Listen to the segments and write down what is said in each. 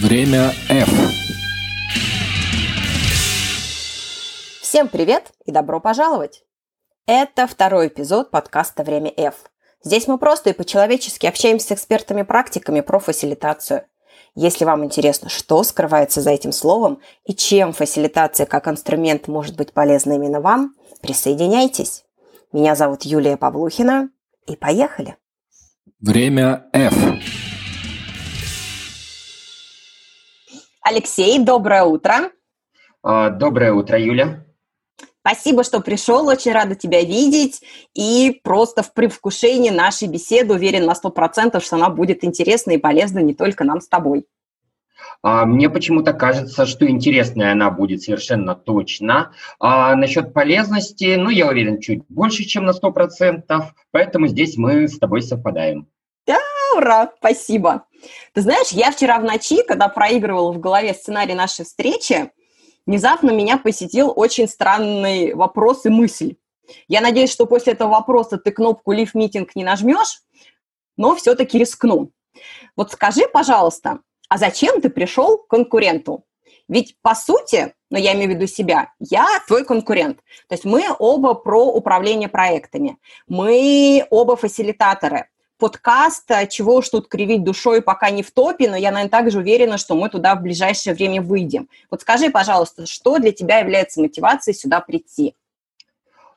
Время F. Всем привет и добро пожаловать! Это второй эпизод подкаста «Время F». Здесь мы просто и по-человечески общаемся с экспертами-практиками про фасилитацию. Если вам интересно, что скрывается за этим словом и чем фасилитация как инструмент может быть полезна именно вам, присоединяйтесь. Меня зовут Юлия Павлухина, и поехали! Время F. Алексей, доброе утро. А, доброе утро, Юля. Спасибо, что пришел, очень рада тебя видеть. И просто в предвкушении нашей беседы уверен на 100%, что она будет интересна и полезна не только нам с тобой. А, мне почему-то кажется, что интересная она будет совершенно точно. А насчет полезности, ну, я уверен, чуть больше, чем на 100%, поэтому здесь мы с тобой совпадаем. Ура, спасибо. Ты знаешь, я вчера в ночи, когда проигрывала в голове сценарий нашей встречи, внезапно меня посетил очень странный вопрос и мысль. Я надеюсь, что после этого вопроса ты кнопку «Leave meeting» не нажмешь, но все-таки рискну. Вот скажи, пожалуйста, а зачем ты пришел к конкуренту? Ведь, по сути, но я имею в виду себя, я твой конкурент. То есть мы оба про управление проектами, мы оба фасилитаторы подкаст, чего уж тут кривить душой, пока не в топе, но я, наверное, также уверена, что мы туда в ближайшее время выйдем. Вот скажи, пожалуйста, что для тебя является мотивацией сюда прийти?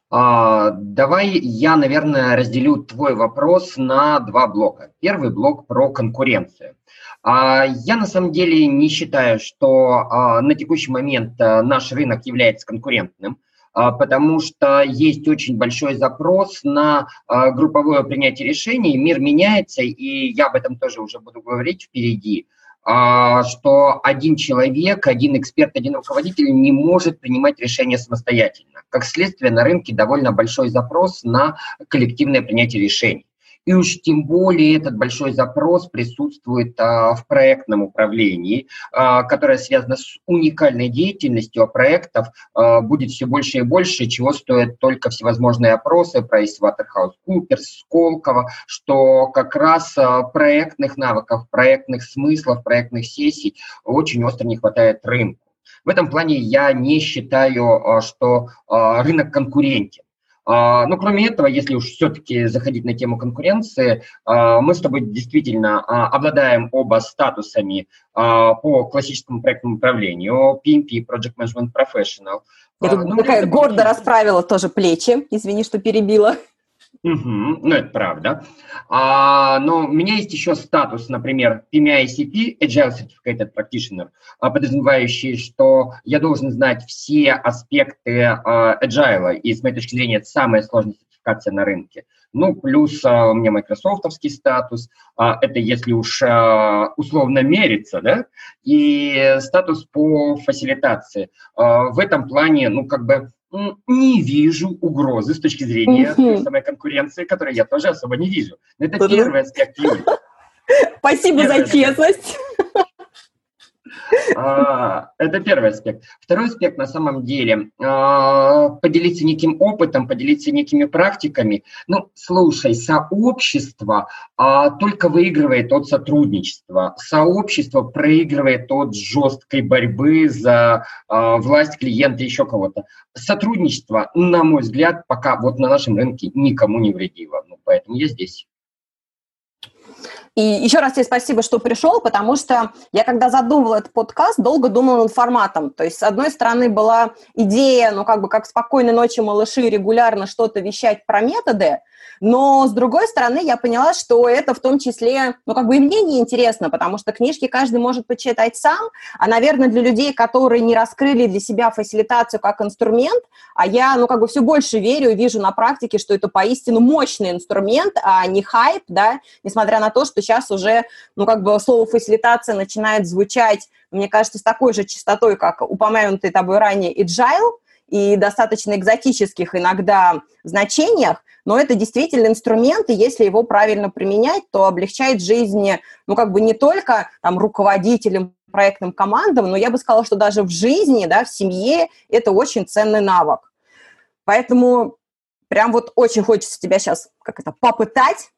А, давай я, наверное, разделю твой вопрос на два блока. Первый блок про конкуренцию. А, я на самом деле не считаю, что а, на текущий момент а, наш рынок является конкурентным. А, потому что есть очень большой запрос на а, групповое принятие решений, мир меняется, и я об этом тоже уже буду говорить впереди, а, что один человек, один эксперт, один руководитель не может принимать решения самостоятельно. Как следствие, на рынке довольно большой запрос на коллективное принятие решений. И уж тем более этот большой запрос присутствует а, в проектном управлении, а, которое связано с уникальной деятельностью, а проектов а, будет все больше и больше, чего стоят только всевозможные опросы про PricewaterhouseCoopers, Сколково, что как раз а, проектных навыков, проектных смыслов, проектных сессий очень остро не хватает рынку. В этом плане я не считаю, а, что а, рынок конкурентен. А, Но ну, кроме этого, если уж все-таки заходить на тему конкуренции, а, мы с тобой действительно а, обладаем оба статусами по классическому проектному управлению, PMP, Project Management Professional. Я ну, такая гордо расправила тоже плечи, извини, что перебила. Угу, ну, это правда. А, но у меня есть еще статус, например, PMI-ICP, Agile Certificated Practitioner, а, подразумевающий, что я должен знать все аспекты а, Agile, и с моей точки зрения это самая сложная сертификация на рынке. Ну, плюс а, у меня майкрософтовский статус, а, это если уж а, условно мериться, да, и статус по фасилитации. А, в этом плане, ну, как бы не вижу угрозы с точки зрения той самой конкуренции, которую я тоже особо не вижу. Но это первый аспект Юли. Спасибо первый за честность. А, это первый аспект. Второй аспект на самом деле а, поделиться неким опытом, поделиться некими практиками. Ну, слушай, сообщество а, только выигрывает от сотрудничества. Сообщество проигрывает от жесткой борьбы за власть клиента, еще кого-то. Сотрудничество, на мой взгляд, пока вот на нашем рынке никому не вредило. Ну, поэтому я здесь. И еще раз тебе спасибо, что пришел, потому что я, когда задумывала этот подкаст, долго думала над форматом. То есть, с одной стороны, была идея, ну, как бы, как «Спокойной ночи, малыши», регулярно что-то вещать про методы, но, с другой стороны, я поняла, что это в том числе, ну, как бы и мне не интересно, потому что книжки каждый может почитать сам, а, наверное, для людей, которые не раскрыли для себя фасилитацию как инструмент, а я, ну, как бы все больше верю и вижу на практике, что это поистину мощный инструмент, а не хайп, да, несмотря на то, что сейчас уже, ну, как бы слово фасилитация начинает звучать, мне кажется, с такой же частотой, как упомянутый тобой ранее agile, и достаточно экзотических иногда значениях, но это действительно инструмент, и если его правильно применять, то облегчает жизнь, ну, как бы не только там руководителям, проектным командам, но я бы сказала, что даже в жизни, да, в семье это очень ценный навык. Поэтому прям вот очень хочется тебя сейчас как это попытать.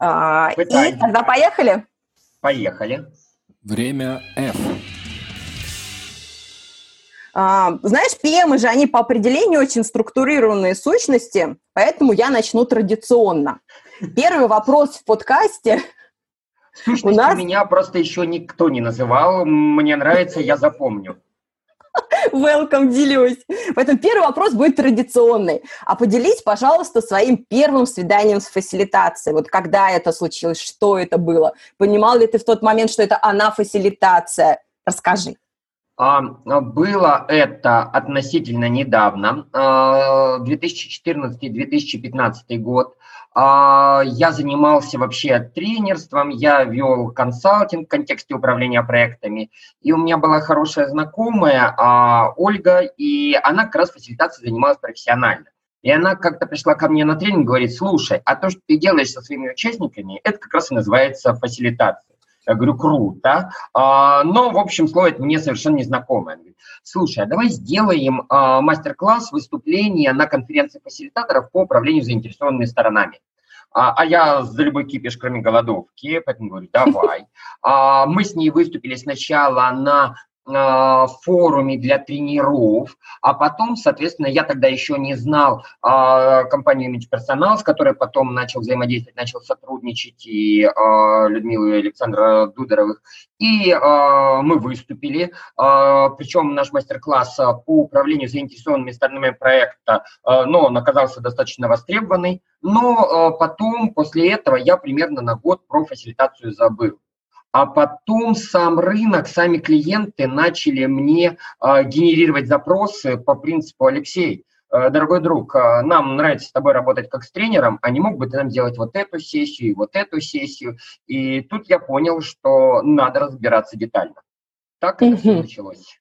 А, Пытать. И тогда поехали? Поехали. Время F. А, знаешь, PM же, они по определению очень структурированные сущности, поэтому я начну традиционно. Первый вопрос в подкасте. Сущности у нас... меня просто еще никто не называл. Мне нравится, я запомню. Welcome, делюсь. Поэтому первый вопрос будет традиционный. А поделись, пожалуйста, своим первым свиданием с фасилитацией. Вот когда это случилось, что это было? Понимал ли ты в тот момент, что это она фасилитация? Расскажи. А, было это относительно недавно, 2014-2015 а, год. А, я занимался вообще тренерством, я вел консалтинг в контексте управления проектами, и у меня была хорошая знакомая Ольга, и она как раз фасилитацией занималась профессионально. И она как-то пришла ко мне на тренинг и говорит, слушай, а то, что ты делаешь со своими участниками, это как раз и называется фасилитация. Я говорю, круто. А, но, в общем, слово это мне совершенно незнакомое. Говорит, Слушай, а давай сделаем а, мастер-класс выступления на конференции фасилитаторов по управлению заинтересованными сторонами. А, а я за любой кипиш, кроме голодовки, поэтому говорю, давай. А, мы с ней выступили сначала на форуме для тренеров, а потом, соответственно, я тогда еще не знал а, компанию Image Personal, с которой потом начал взаимодействовать, начал сотрудничать, и а, Людмилу и Александра Дудоровых, и а, мы выступили, а, причем наш мастер-класс по управлению заинтересованными сторонами проекта, а, но он оказался достаточно востребованный, но а, потом, после этого, я примерно на год про фасилитацию забыл а потом сам рынок, сами клиенты начали мне э, генерировать запросы по принципу Алексей, э, дорогой друг, э, нам нравится с тобой работать как с тренером, а не мог бы ты нам сделать вот эту сессию и вот эту сессию? И тут я понял, что надо разбираться детально. Так это все началось.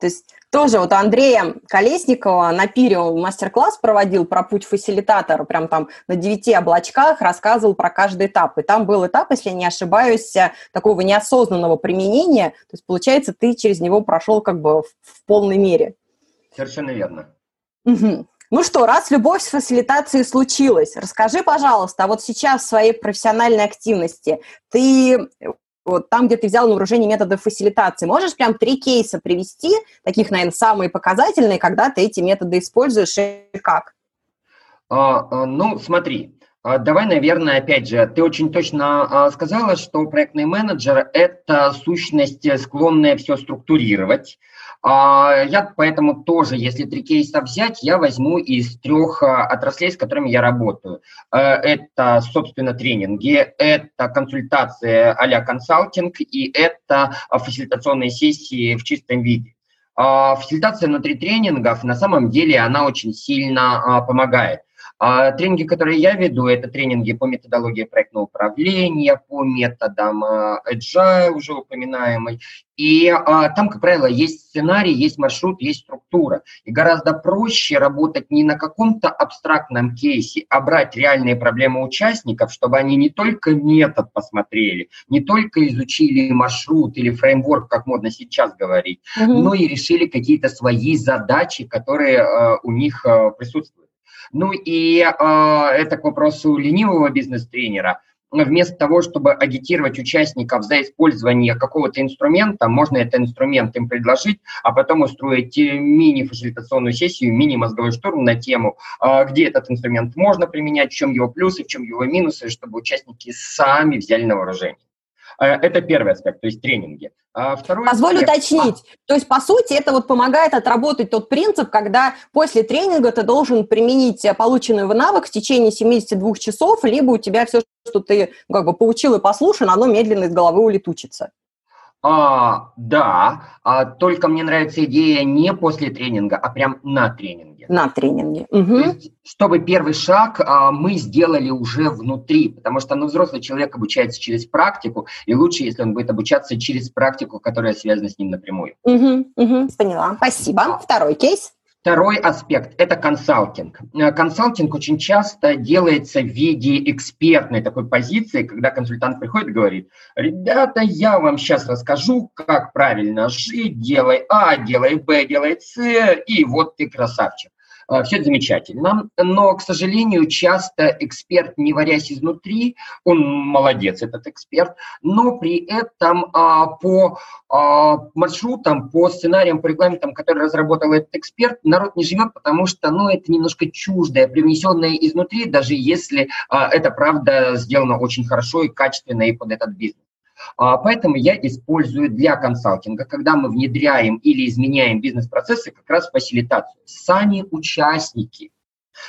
То есть тоже вот Андрея Колесникова на пире он мастер-класс проводил про путь фасилитатора, прям там на девяти облачках рассказывал про каждый этап. И там был этап, если не ошибаюсь, такого неосознанного применения. То есть, получается, ты через него прошел как бы в, в полной мере. Совершенно верно. Угу. Ну что, раз любовь с фасилитацией случилась, расскажи, пожалуйста, а вот сейчас в своей профессиональной активности ты вот там, где ты взял на вооружение методы фасилитации. Можешь прям три кейса привести, таких, наверное, самые показательные, когда ты эти методы используешь и как? А, а, ну, смотри, а, Давай, наверное, опять же, ты очень точно а, сказала, что проектный менеджер – это сущность, склонная все структурировать, я поэтому тоже, если три кейса взять, я возьму из трех а, отраслей, с которыми я работаю. Э, это, собственно, тренинги, это консультация а-ля консалтинг и это фасилитационные сессии в чистом виде. Фасилитация внутри тренингов, на самом деле, она очень сильно помогает. А тренинги, которые я веду, это тренинги по методологии проектного управления, по методам а, Agile, уже упоминаемый. И а, там, как правило, есть сценарий, есть маршрут, есть структура. И гораздо проще работать не на каком-то абстрактном кейсе, а брать реальные проблемы участников, чтобы они не только метод посмотрели, не только изучили маршрут или фреймворк, как модно сейчас говорить, mm-hmm. но и решили какие-то свои задачи, которые а, у них а, присутствуют. Ну и э, это к вопросу ленивого бизнес-тренера. Вместо того, чтобы агитировать участников за использование какого-то инструмента, можно этот инструмент им предложить, а потом устроить мини-фасилитационную сессию, мини-мозговой штурм на тему, э, где этот инструмент можно применять, в чем его плюсы, в чем его минусы, чтобы участники сами взяли на вооружение. Э, это первый аспект, то есть тренинги. А второй Позволю аспект... уточнить. А. То есть, по сути, это вот помогает отработать тот принцип, когда после тренинга ты должен применить полученный навык в течение 72 часов, либо у тебя все, что ты как бы получил и послушал, оно медленно из головы улетучится. А, да, а, только мне нравится идея не после тренинга, а прям на тренинге. На тренинге. Угу. есть, чтобы первый шаг а, мы сделали уже внутри, потому что ну, взрослый человек обучается через практику, и лучше, если он будет обучаться через практику, которая связана с ним напрямую. Угу, угу, поняла. Спасибо. Второй кейс. Второй аспект – это консалтинг. Э, консалтинг очень часто делается в виде экспертной такой позиции, когда консультант приходит и говорит, ребята, я вам сейчас расскажу, как правильно жить, делай А, делай Б, делай С, и вот ты красавчик. А, Все замечательно, но, к сожалению, часто эксперт, не варясь изнутри, он молодец, этот эксперт, но при этом а, по маршрутам, по сценариям, по регламентам, которые разработал этот эксперт, народ не живет, потому что ну, это немножко чуждое, привнесенное изнутри, даже если это, правда, сделано очень хорошо и качественно и под этот бизнес. А, поэтому я использую для консалтинга, когда мы внедряем или изменяем бизнес-процессы, как раз фасилитацию. Сами участники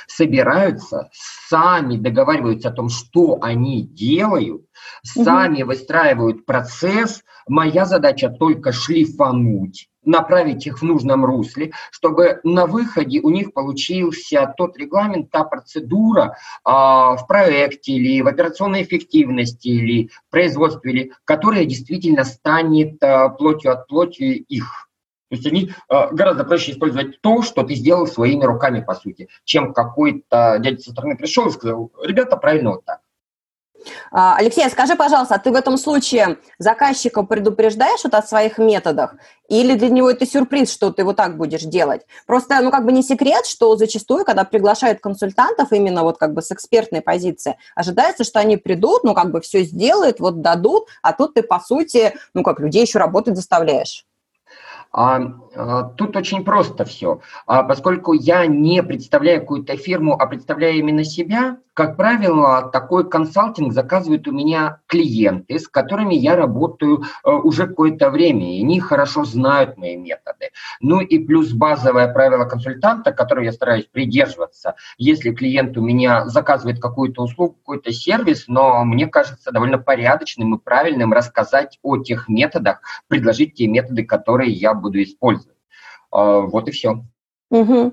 собираются, сами договариваются о том, что они делают, сами выстраивают процесс. Моя задача только шлифануть направить их в нужном русле, чтобы на выходе у них получился тот регламент, та процедура а, в проекте или в операционной эффективности или в производстве, или, которая действительно станет а, плотью от плоти их. То есть они а, гораздо проще использовать то, что ты сделал своими руками, по сути, чем какой-то дядя со стороны пришел и сказал, ребята, правильно вот так. А, Алексей, скажи, пожалуйста, а ты в этом случае заказчика предупреждаешь вот о своих методах? Или для него это сюрприз, что ты вот так будешь делать? Просто, ну, как бы не секрет, что зачастую, когда приглашают консультантов именно вот как бы с экспертной позиции, ожидается, что они придут, ну, как бы все сделают, вот дадут, а тут ты, по сути, ну, как людей еще работать заставляешь. А, а, тут очень просто все. А, поскольку я не представляю какую-то фирму, а представляю именно себя, как правило, такой консалтинг заказывают у меня клиенты, с которыми я работаю а, уже какое-то время, и они хорошо знают мои методы. Ну и плюс базовое правило консультанта, которое я стараюсь придерживаться. Если клиент у меня заказывает какую-то услугу, какой-то сервис, но мне кажется довольно порядочным и правильным рассказать о тех методах, предложить те методы, которые я буду использовать. А, вот и все. Угу.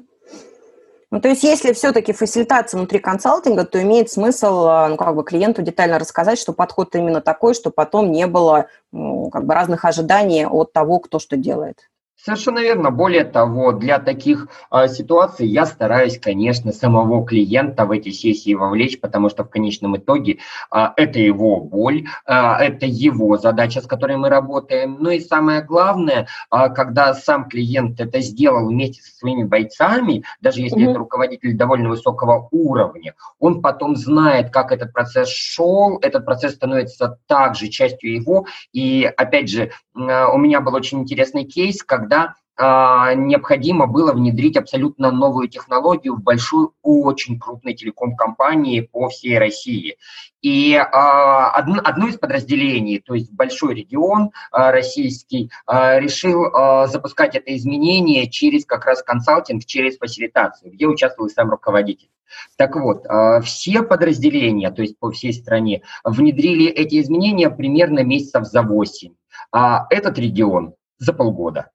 Ну, то есть, если все-таки фасилитация внутри консалтинга, то имеет смысл а, ну, как бы клиенту детально рассказать, что подход именно такой, что потом не было ну, как бы разных ожиданий от того, кто что делает. Совершенно верно. Более того, для таких э, ситуаций я стараюсь, конечно, самого клиента в эти сессии вовлечь, потому что в конечном итоге э, это его боль, э, это его задача, с которой мы работаем. Ну и самое главное, э, когда сам клиент это сделал вместе со своими бойцами, даже если mm-hmm. это руководитель довольно высокого уровня, он потом знает, как этот процесс шел, этот процесс становится также частью его. И опять же, э, у меня был очень интересный кейс, когда когда а, необходимо было внедрить абсолютно новую технологию в большой, очень крупной телеком-компании по всей России. И а, одно, из подразделений, то есть большой регион а, российский, решил запускать это изменение через как раз консалтинг, через фасилитацию, где участвовал сам руководитель. Так вот, все подразделения, то есть по всей стране, внедрили эти изменения примерно месяцев за 8. А этот регион за полгода.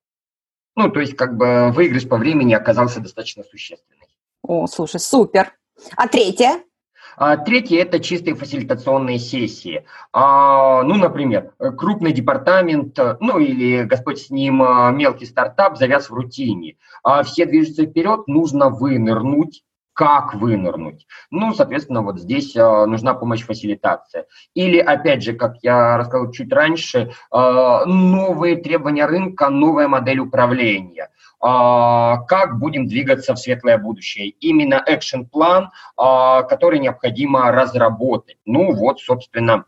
Ну, то есть, как бы выигрыш по времени оказался достаточно существенный. О, слушай, супер. А третье? А, третье – это чистые фасилитационные сессии. А, ну, например, крупный департамент, ну или, Господь с ним, а, мелкий стартап завяз в рутине. А все движутся вперед, нужно вынырнуть, как вынырнуть. Ну, соответственно, вот здесь э, нужна помощь фасилитация. Или, опять же, как я рассказал чуть раньше, э, новые требования рынка, новая модель управления. Э, как будем двигаться в светлое будущее. Именно экшен-план, э, который необходимо разработать. Ну, вот, собственно,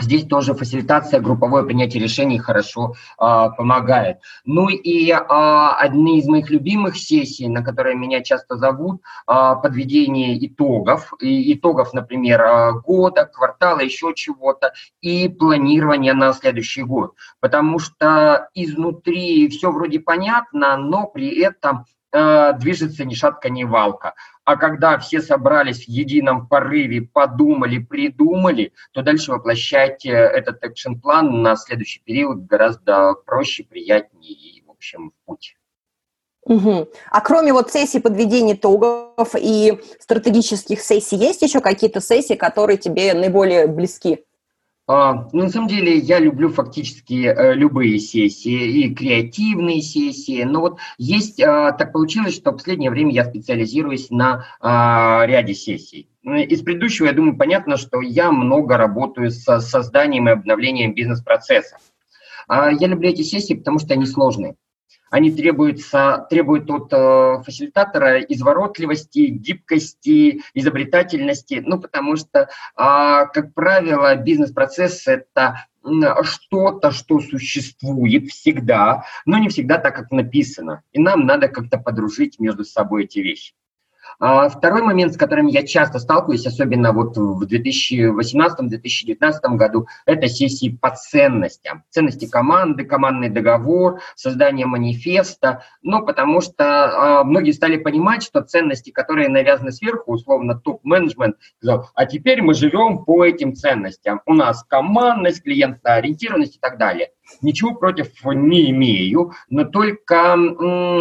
Здесь тоже фасилитация, групповое принятие решений хорошо а, помогает. Ну и а, одни из моих любимых сессий, на которые меня часто зовут, а, подведение итогов. И, итогов, например, а, года, квартала, еще чего-то, и планирование на следующий год. Потому что изнутри все вроде понятно, но при этом а, движется ни шатка, ни валка. А когда все собрались в едином порыве, подумали, придумали, то дальше воплощать э, этот экшен-план на следующий период гораздо проще, приятнее и, в общем, в путь. Угу. А кроме вот сессий подведения итогов и стратегических сессий, есть еще какие-то сессии, которые тебе наиболее близки? А, ну, на самом деле я люблю фактически э, любые сессии, и креативные сессии, но вот есть, а, так получилось, что в последнее время я специализируюсь на а, ряде сессий. Ну, из предыдущего, я думаю, понятно, что я много работаю с созданием и обновлением бизнес-процесса. Я люблю эти сессии, потому что они сложные. Они требуются, требуют от э, фасилитатора изворотливости, гибкости, изобретательности, ну, потому что, э, как правило, бизнес-процесс – это что-то, что существует всегда, но не всегда так, как написано. И нам надо как-то подружить между собой эти вещи. А второй момент, с которым я часто сталкиваюсь, особенно вот в 2018-2019 году, это сессии по ценностям. Ценности команды, командный договор, создание манифеста. Ну, потому что а, многие стали понимать, что ценности, которые навязаны сверху, условно топ-менеджмент, а теперь мы живем по этим ценностям. У нас командность, клиентоориентированность и так далее. Ничего против не имею, но только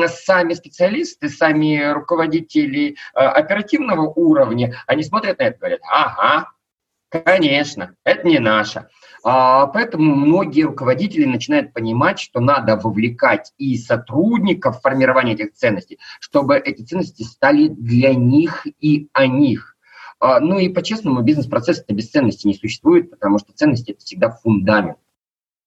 сами специалисты, сами руководители э, оперативного уровня, они смотрят на это и говорят, ага, конечно, это не наше. А, поэтому многие руководители начинают понимать, что надо вовлекать и сотрудников в формирование этих ценностей, чтобы эти ценности стали для них и о них. А, ну и по-честному, бизнес-процесс без ценностей не существует, потому что ценности это всегда фундамент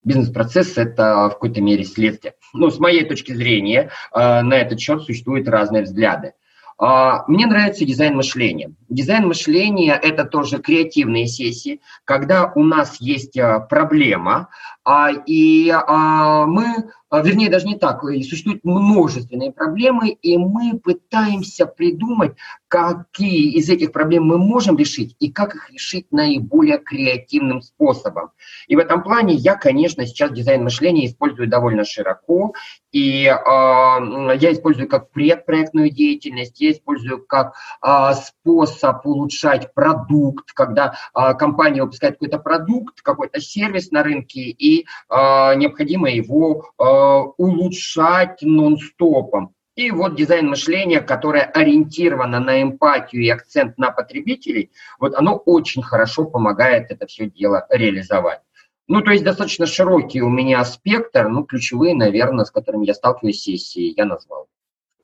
бизнес-процесс – это в какой-то мере следствие. Ну, с моей точки зрения, э, на этот счет существуют разные взгляды. А, мне нравится дизайн мышления. Дизайн мышления – это тоже креативные сессии, когда у нас есть э, проблема, а, и а, мы вернее, даже не так, существуют множественные проблемы, и мы пытаемся придумать, какие из этих проблем мы можем решить и как их решить наиболее креативным способом. И в этом плане я, конечно, сейчас дизайн мышления использую довольно широко, и э, я использую как предпроектную деятельность, я использую как э, способ улучшать продукт, когда э, компания выпускает какой-то продукт, какой-то сервис на рынке, и э, необходимо его э, улучшать нон-стопом. И вот дизайн мышления, которое ориентировано на эмпатию и акцент на потребителей, вот оно очень хорошо помогает это все дело реализовать. Ну, то есть достаточно широкий у меня спектр, ну, ключевые, наверное, с которыми я сталкиваюсь в сессии, я назвал.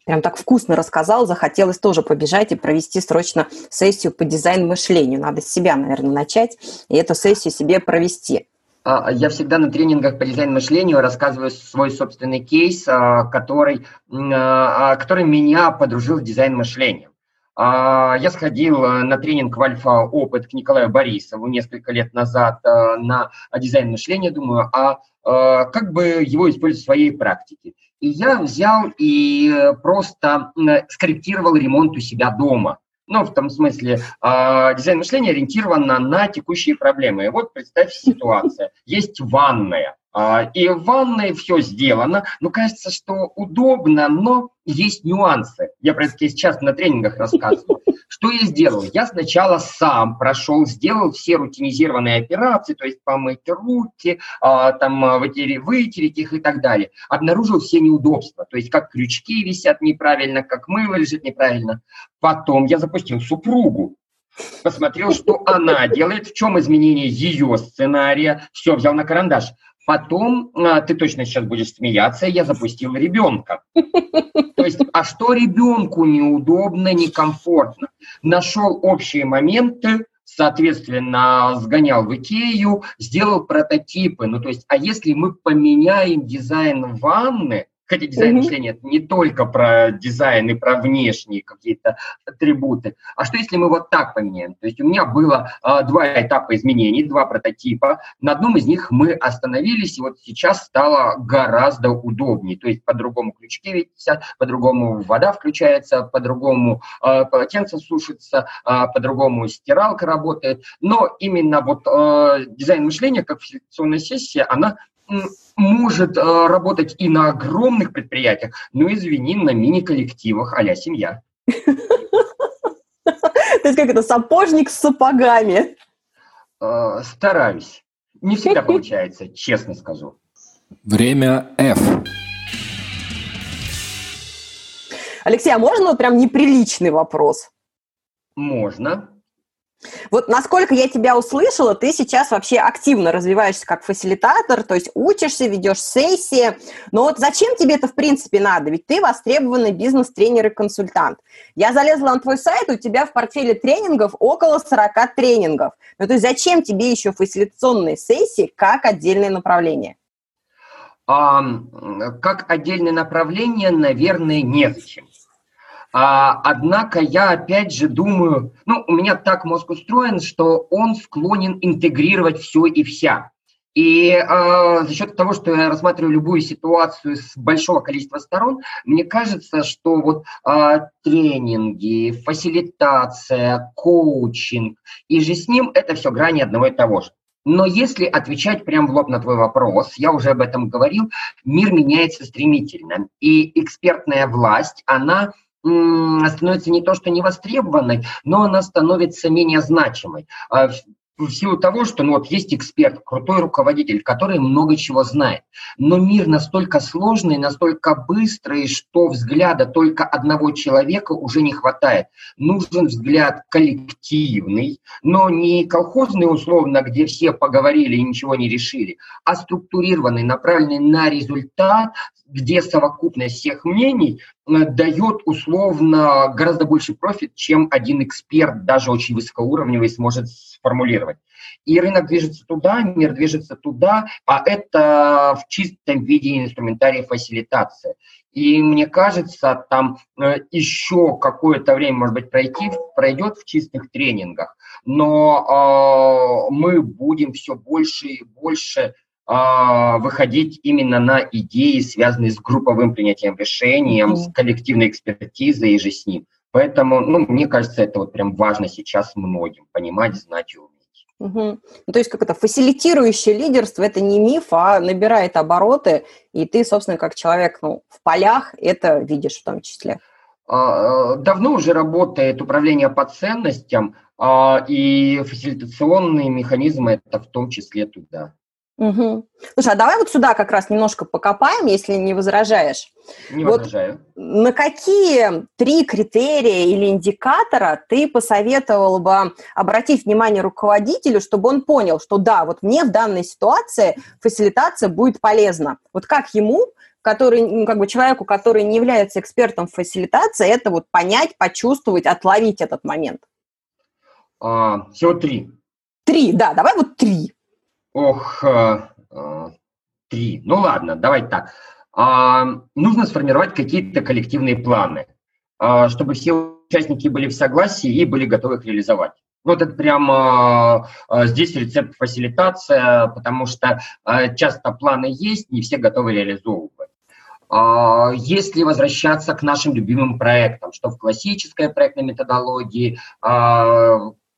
Прям так вкусно рассказал, захотелось тоже побежать и провести срочно сессию по дизайн мышлению. Надо с себя, наверное, начать и эту сессию себе провести. А, я всегда на тренингах по дизайн мышлению рассказываю свой собственный кейс, а, который, а, который меня подружил с дизайн мышлением. Я сходил на тренинг в Альфа-Опыт к Николаю Борисову несколько лет назад на дизайн мышления. Думаю, а как бы его использовать в своей практике? И я взял и просто скорректировал ремонт у себя дома. Ну, в том смысле, э, дизайн мышления ориентирован на текущие проблемы. И вот представь ситуация. Есть ванная, и в ванной все сделано. Ну, кажется, что удобно, но есть нюансы. Я про это сейчас на тренингах рассказываю. Что я сделал? Я сначала сам прошел, сделал все рутинизированные операции, то есть помыть руки, а, там а, вытереть, вытереть их и так далее. Обнаружил все неудобства, то есть как крючки висят неправильно, как мыло лежит неправильно. Потом я запустил супругу, посмотрел, что она делает, в чем изменение ее сценария, все, взял на карандаш. Потом, а, ты точно сейчас будешь смеяться, я запустил ребенка. То есть, а что ребенку неудобно, некомфортно? Нашел общие моменты, соответственно, сгонял в Икею, сделал прототипы. Ну, то есть, а если мы поменяем дизайн ванны, Хотя дизайн мышления это не только про дизайн и про внешние какие-то атрибуты. А что если мы вот так поменяем? То есть у меня было а, два этапа изменений, два прототипа. На одном из них мы остановились, и вот сейчас стало гораздо удобнее. То есть по-другому крючки висят, по-другому вода включается, по-другому а, полотенце сушится, а, по-другому стиралка работает. Но именно вот а, дизайн мышления, как фасилитационная сессия, она может э, работать и на огромных предприятиях, но, извини, на мини-коллективах а семья. То есть как это, сапожник с сапогами? Э, стараюсь. Не всегда получается, честно скажу. Время F. Алексей, а можно вот прям неприличный вопрос? Можно. Вот насколько я тебя услышала, ты сейчас вообще активно развиваешься как фасилитатор, то есть учишься, ведешь сессии. Но вот зачем тебе это в принципе надо? Ведь ты востребованный бизнес-тренер и консультант. Я залезла на твой сайт, у тебя в портфеле тренингов около 40 тренингов. Ну то есть зачем тебе еще фасилитационные сессии как отдельное направление? А, как отдельное направление, наверное, незачем. А, однако я опять же думаю, ну, у меня так мозг устроен, что он склонен интегрировать все и вся. И э, за счет того, что я рассматриваю любую ситуацию с большого количества сторон, мне кажется, что вот э, тренинги, фасилитация, коучинг и же с ним это все грани одного и того же. Но если отвечать прямо в лоб на твой вопрос, я уже об этом говорил, мир меняется стремительно. И экспертная власть, она становится не то что невостребованной, но она становится менее значимой. А в силу того, что ну, вот есть эксперт, крутой руководитель, который много чего знает. Но мир настолько сложный, настолько быстрый, что взгляда только одного человека уже не хватает. Нужен взгляд коллективный, но не колхозный условно, где все поговорили и ничего не решили, а структурированный, направленный на результат, где совокупность всех мнений дает условно гораздо больше профит, чем один эксперт, даже очень высокоуровневый, сможет сформулировать. И рынок движется туда, мир движется туда, а это в чистом виде инструментария фасилитации. И мне кажется, там э, еще какое-то время, может быть, пройти, пройдет в чистых тренингах, но э, мы будем все больше и больше выходить именно на идеи, связанные с групповым принятием решений, mm-hmm. с коллективной экспертизой и же с ним. Поэтому, ну, мне кажется, это вот прям важно сейчас многим понимать, знать и уметь. Угу. Ну, то есть как это фасилитирующее лидерство это не миф, а набирает обороты, и ты, собственно, как человек ну, в полях это видишь в том числе. А, давно уже работает управление по ценностям, а, и фасилитационные механизмы это в том числе туда. Угу. Слушай, а давай вот сюда как раз немножко покопаем, если не возражаешь. Не вот возражаю. На какие три критерия или индикатора ты посоветовал бы обратить внимание руководителю, чтобы он понял, что да, вот мне в данной ситуации фасилитация будет полезна. Вот как ему, который, ну, как бы человеку, который не является экспертом в фасилитации, это вот понять, почувствовать, отловить этот момент? А, всего три. Три, да, давай вот три. Ох, э, э, три. Ну ладно, давай так. А, нужно сформировать какие-то коллективные планы, а, чтобы все участники были в согласии и были готовы их реализовать. Вот это прямо а, здесь рецепт фасилитация, потому что часто планы есть, не все готовы реализовывать. А, если возвращаться к нашим любимым проектам, что в классической проектной методологии,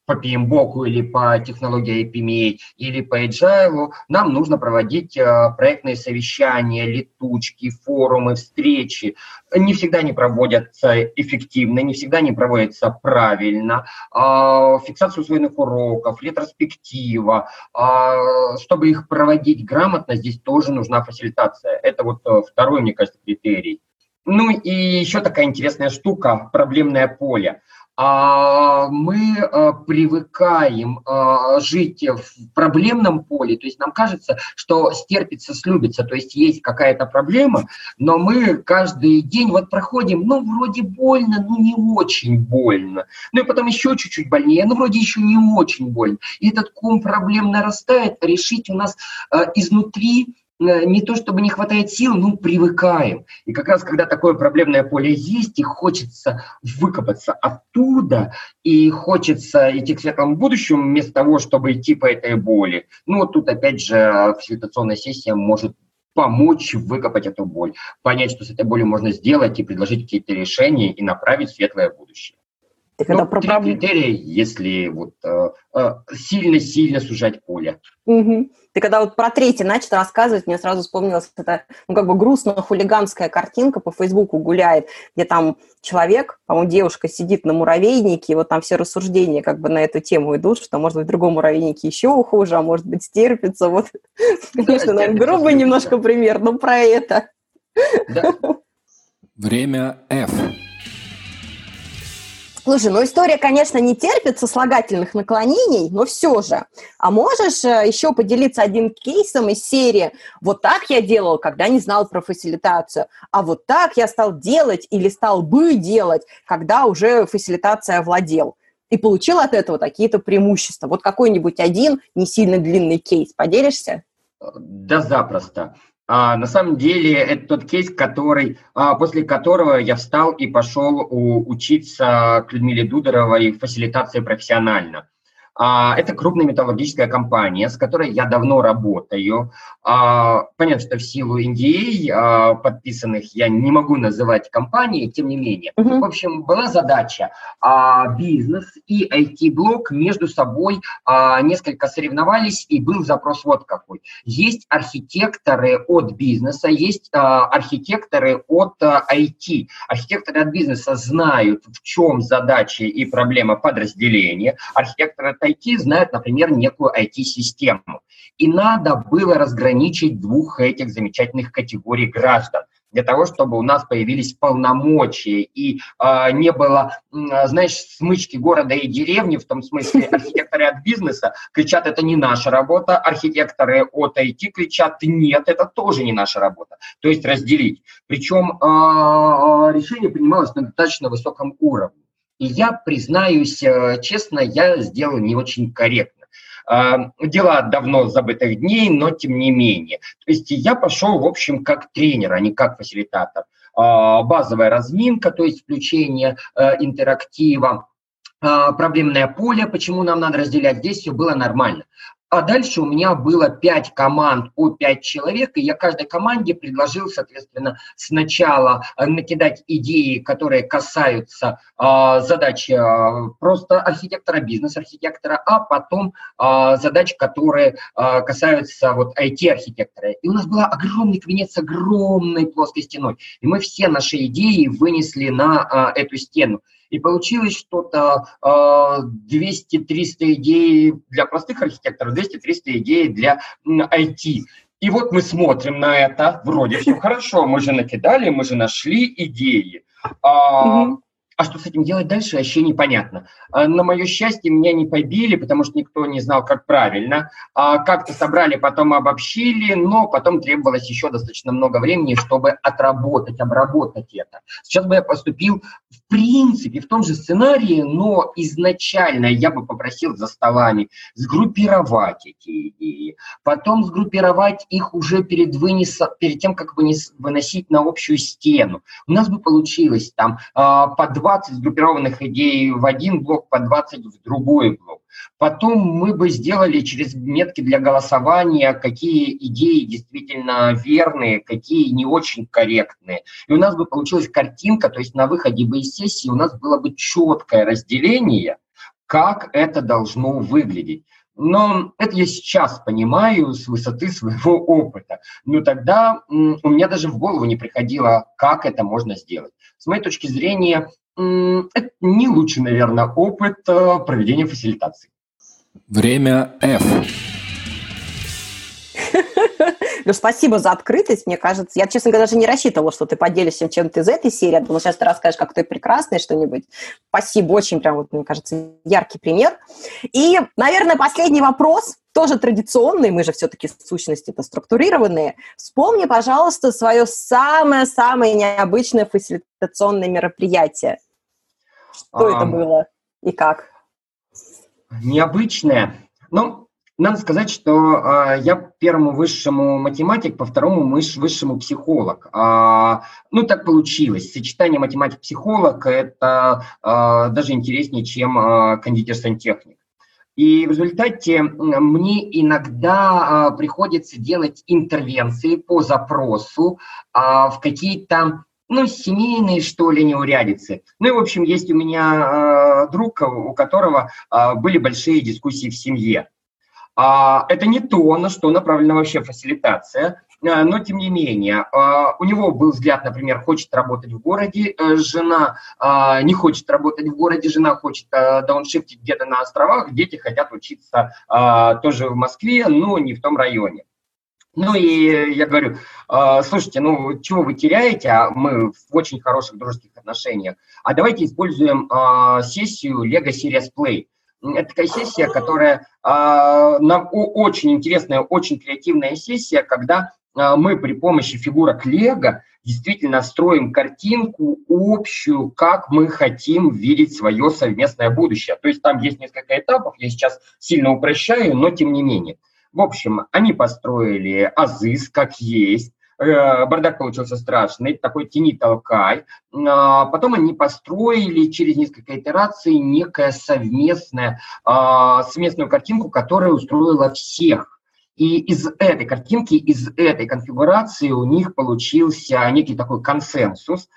по PMBOK или по технологии IPMA или по Agile, нам нужно проводить э, проектные совещания, летучки, форумы, встречи. Не всегда они проводятся эффективно, не всегда они проводятся правильно. А, фиксацию усвоенных уроков, ретроспектива. А, чтобы их проводить грамотно, здесь тоже нужна фасилитация. Это вот э, второй, мне кажется, критерий. Ну и еще такая интересная штука – проблемное поле. А, мы а, привыкаем а, жить в проблемном поле, то есть нам кажется, что стерпится, слюбится, то есть есть какая-то проблема, но мы каждый день вот проходим, ну, вроде больно, ну, не очень больно, ну, и потом еще чуть-чуть больнее, ну, вроде еще не очень больно. И этот ком проблем нарастает, решить у нас изнутри не то чтобы не хватает сил, ну, привыкаем. И как раз, когда такое проблемное поле есть, и хочется выкопаться оттуда, и хочется идти к светлому будущему, вместо того, чтобы идти по этой боли. Ну, вот тут, опять же, фасилитационная сессия может помочь выкопать эту боль, понять, что с этой болью можно сделать, и предложить какие-то решения, и направить светлое будущее. Так ну, это про три критерия, если вот э, э, сильно-сильно сужать поле. Угу. Ты когда вот про третий начал рассказывать, мне сразу вспомнилась эта, ну, как бы грустная хулиганская картинка по Фейсбуку гуляет, где там человек, по-моему, девушка сидит на муравейнике, и вот там все рассуждения как бы на эту тему идут, что, может быть, в другом муравейнике еще хуже, а может быть, стерпится. Вот, конечно, наверное, грубый немножко пример, но про это. Время F. Слушай, ну история, конечно, не терпит сослагательных наклонений, но все же. А можешь э, еще поделиться одним кейсом из серии «Вот так я делал, когда не знал про фасилитацию, а вот так я стал делать или стал бы делать, когда уже фасилитация владел» и получил от этого какие-то преимущества. Вот какой-нибудь один не сильно длинный кейс. Поделишься? Да, запросто. А, на самом деле это тот кейс, который, а, после которого я встал и пошел у, учиться к Людмиле Дудоровой фасилитации профессионально. А, это крупная металлургическая компания, с которой я давно работаю. А, понятно, что в силу NDA а, подписанных я не могу называть компании, тем не менее. Uh-huh. В общем, была задача бизнес и IT-блок между собой несколько соревновались, и был запрос вот какой. Есть архитекторы от бизнеса, есть архитекторы от IT. Архитекторы от бизнеса знают, в чем задача и проблема подразделения. Архитекторы IT знают, например, некую IT-систему. И надо было разграничить двух этих замечательных категорий граждан для того, чтобы у нас появились полномочия и э, не было, э, знаешь, смычки города и деревни, в том смысле архитекторы от бизнеса кричат, это не наша работа, архитекторы от IT кричат, нет, это тоже не наша работа. То есть разделить. Причем э, решение принималось на достаточно высоком уровне. И я, признаюсь э, честно, я сделал не очень корректно. А, дела давно забытых дней, но тем не менее. То есть я пошел, в общем, как тренер, а не как фасилитатор. А, базовая разминка, то есть включение э, интерактива, проблемное поле, почему нам надо разделять, здесь все было нормально. А дальше у меня было 5 команд по 5 человек, и я каждой команде предложил, соответственно, сначала э, накидать идеи, которые касаются э, задач э, просто архитектора, бизнес-архитектора, а потом э, задач, которые э, касаются вот IT-архитектора. И у нас был огромный кабинет с огромной плоской стеной, и мы все наши идеи вынесли на э, эту стену. И получилось что-то э, а, 200-300 идей для простых архитекторов, 200-300 идей для IT. И вот мы смотрим на это, вроде все хорошо, мы же накидали, мы же нашли идеи. А, а что с этим делать дальше, вообще непонятно. А, на мое счастье, меня не побили, потому что никто не знал, как правильно. А, как-то собрали, потом обобщили, но потом требовалось еще достаточно много времени, чтобы отработать, обработать это. Сейчас бы я поступил в принципе в том же сценарии, но изначально я бы попросил за столами сгруппировать эти идеи, потом сгруппировать их уже перед, вынеса, перед тем, как вынес, выносить на общую стену. У нас бы получилось там а, по 20 сгруппированных идей в один блок, по 20 в другой блок. Потом мы бы сделали через метки для голосования, какие идеи действительно верные, какие не очень корректные. И у нас бы получилась картинка, то есть на выходе бы из сессии у нас было бы четкое разделение, как это должно выглядеть. Но это я сейчас понимаю с высоты своего опыта. Но тогда у меня даже в голову не приходило, как это можно сделать. С моей точки зрения, это не лучший, наверное, опыт э, проведения фасилитации. Время F. Ну, спасибо за открытость, мне кажется. Я, честно говоря, даже не рассчитывала, что ты поделишься чем-то из этой серии. Я думала, сейчас ты расскажешь, как ты прекрасный что-нибудь. Спасибо, очень прям, вот, мне кажется, яркий пример. И, наверное, последний вопрос, тоже традиционный, мы же все-таки в сущности это структурированные. Вспомни, пожалуйста, свое самое-самое необычное фасилитационное мероприятие. Что а, это было и как? Необычное? Ну, надо сказать, что э, я первому высшему математик, по второму высшему психолог. А, ну, так получилось. Сочетание математик-психолог – это а, даже интереснее, чем а, кондитер-сантехник. И в результате мне иногда а, приходится делать интервенции по запросу а, в какие-то ну, семейные, что ли, неурядицы. Ну и, в общем, есть у меня э, друг, у которого э, были большие дискуссии в семье. А, это не то, на что направлена вообще фасилитация, а, но тем не менее, а, у него был взгляд, например, хочет работать в городе, э, жена не хочет работать в городе, жена хочет э, дауншифтить где-то на островах, дети хотят учиться тоже в Москве, но не в том районе. Ну и я говорю, слушайте, ну чего вы теряете, а мы в очень хороших дружеских отношениях, а давайте используем сессию Lego Serious Play. Это такая сессия, которая э, нам очень интересная, очень креативная сессия, когда мы при помощи фигурок Лего действительно строим картинку общую, как мы хотим видеть свое совместное будущее. То есть там есть несколько этапов, я сейчас сильно упрощаю, но тем не менее. В общем, они построили АЗИС как есть, Э, бардак получился страшный, такой тени толкай. А, потом они построили через несколько итераций некое совместное, а, совместную картинку, которая устроила всех. И из этой картинки, из этой конфигурации у них получился некий такой консенсус,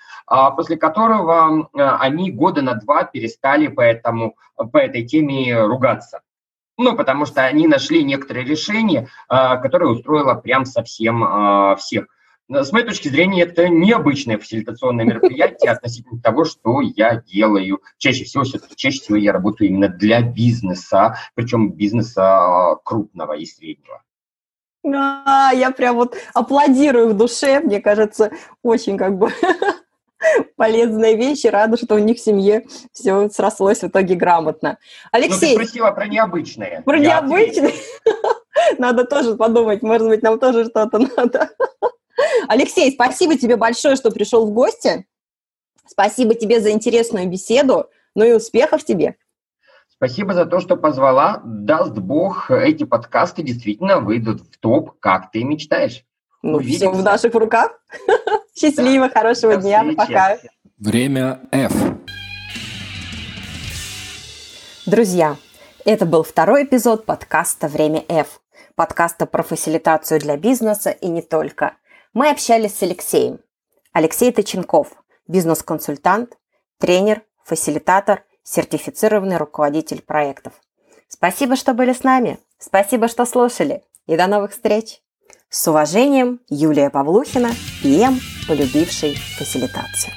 после которого они года на два перестали по, этому, по этой теме ругаться. Ну, потому что они нашли некоторые решения, а, которое устроило прям совсем а, всех. С моей точки зрения, это необычное фасилитационное мероприятие относительно того, что я делаю. Чаще всего, чаще всего я работаю именно для бизнеса, причем бизнеса а, крупного и среднего. А, я прям вот аплодирую в душе, мне кажется, очень как бы полезные вещи, рада, что у них в семье все срослось в итоге грамотно. Алексей... Ну, ты спросила про необычное. Про необычное? Надо тоже подумать, может быть, нам тоже что-то надо. Алексей, спасибо тебе большое, что пришел в гости. Спасибо тебе за интересную беседу. Ну и успехов тебе. Спасибо за то, что позвала. Даст Бог, эти подкасты действительно выйдут в топ, как ты мечтаешь. Ну, все в наших руках. Счастливо, да. хорошего До дня, встречи. пока. Время F. Друзья, это был второй эпизод подкаста «Время F», подкаста про фасилитацию для бизнеса и не только. Мы общались с Алексеем. Алексей Точенков, бизнес-консультант, тренер, фасилитатор, сертифицированный руководитель проектов. Спасибо, что были с нами. Спасибо, что слушали. И до новых встреч! С уважением, Юлия Павлухина, ПМ, полюбивший фасилитацию.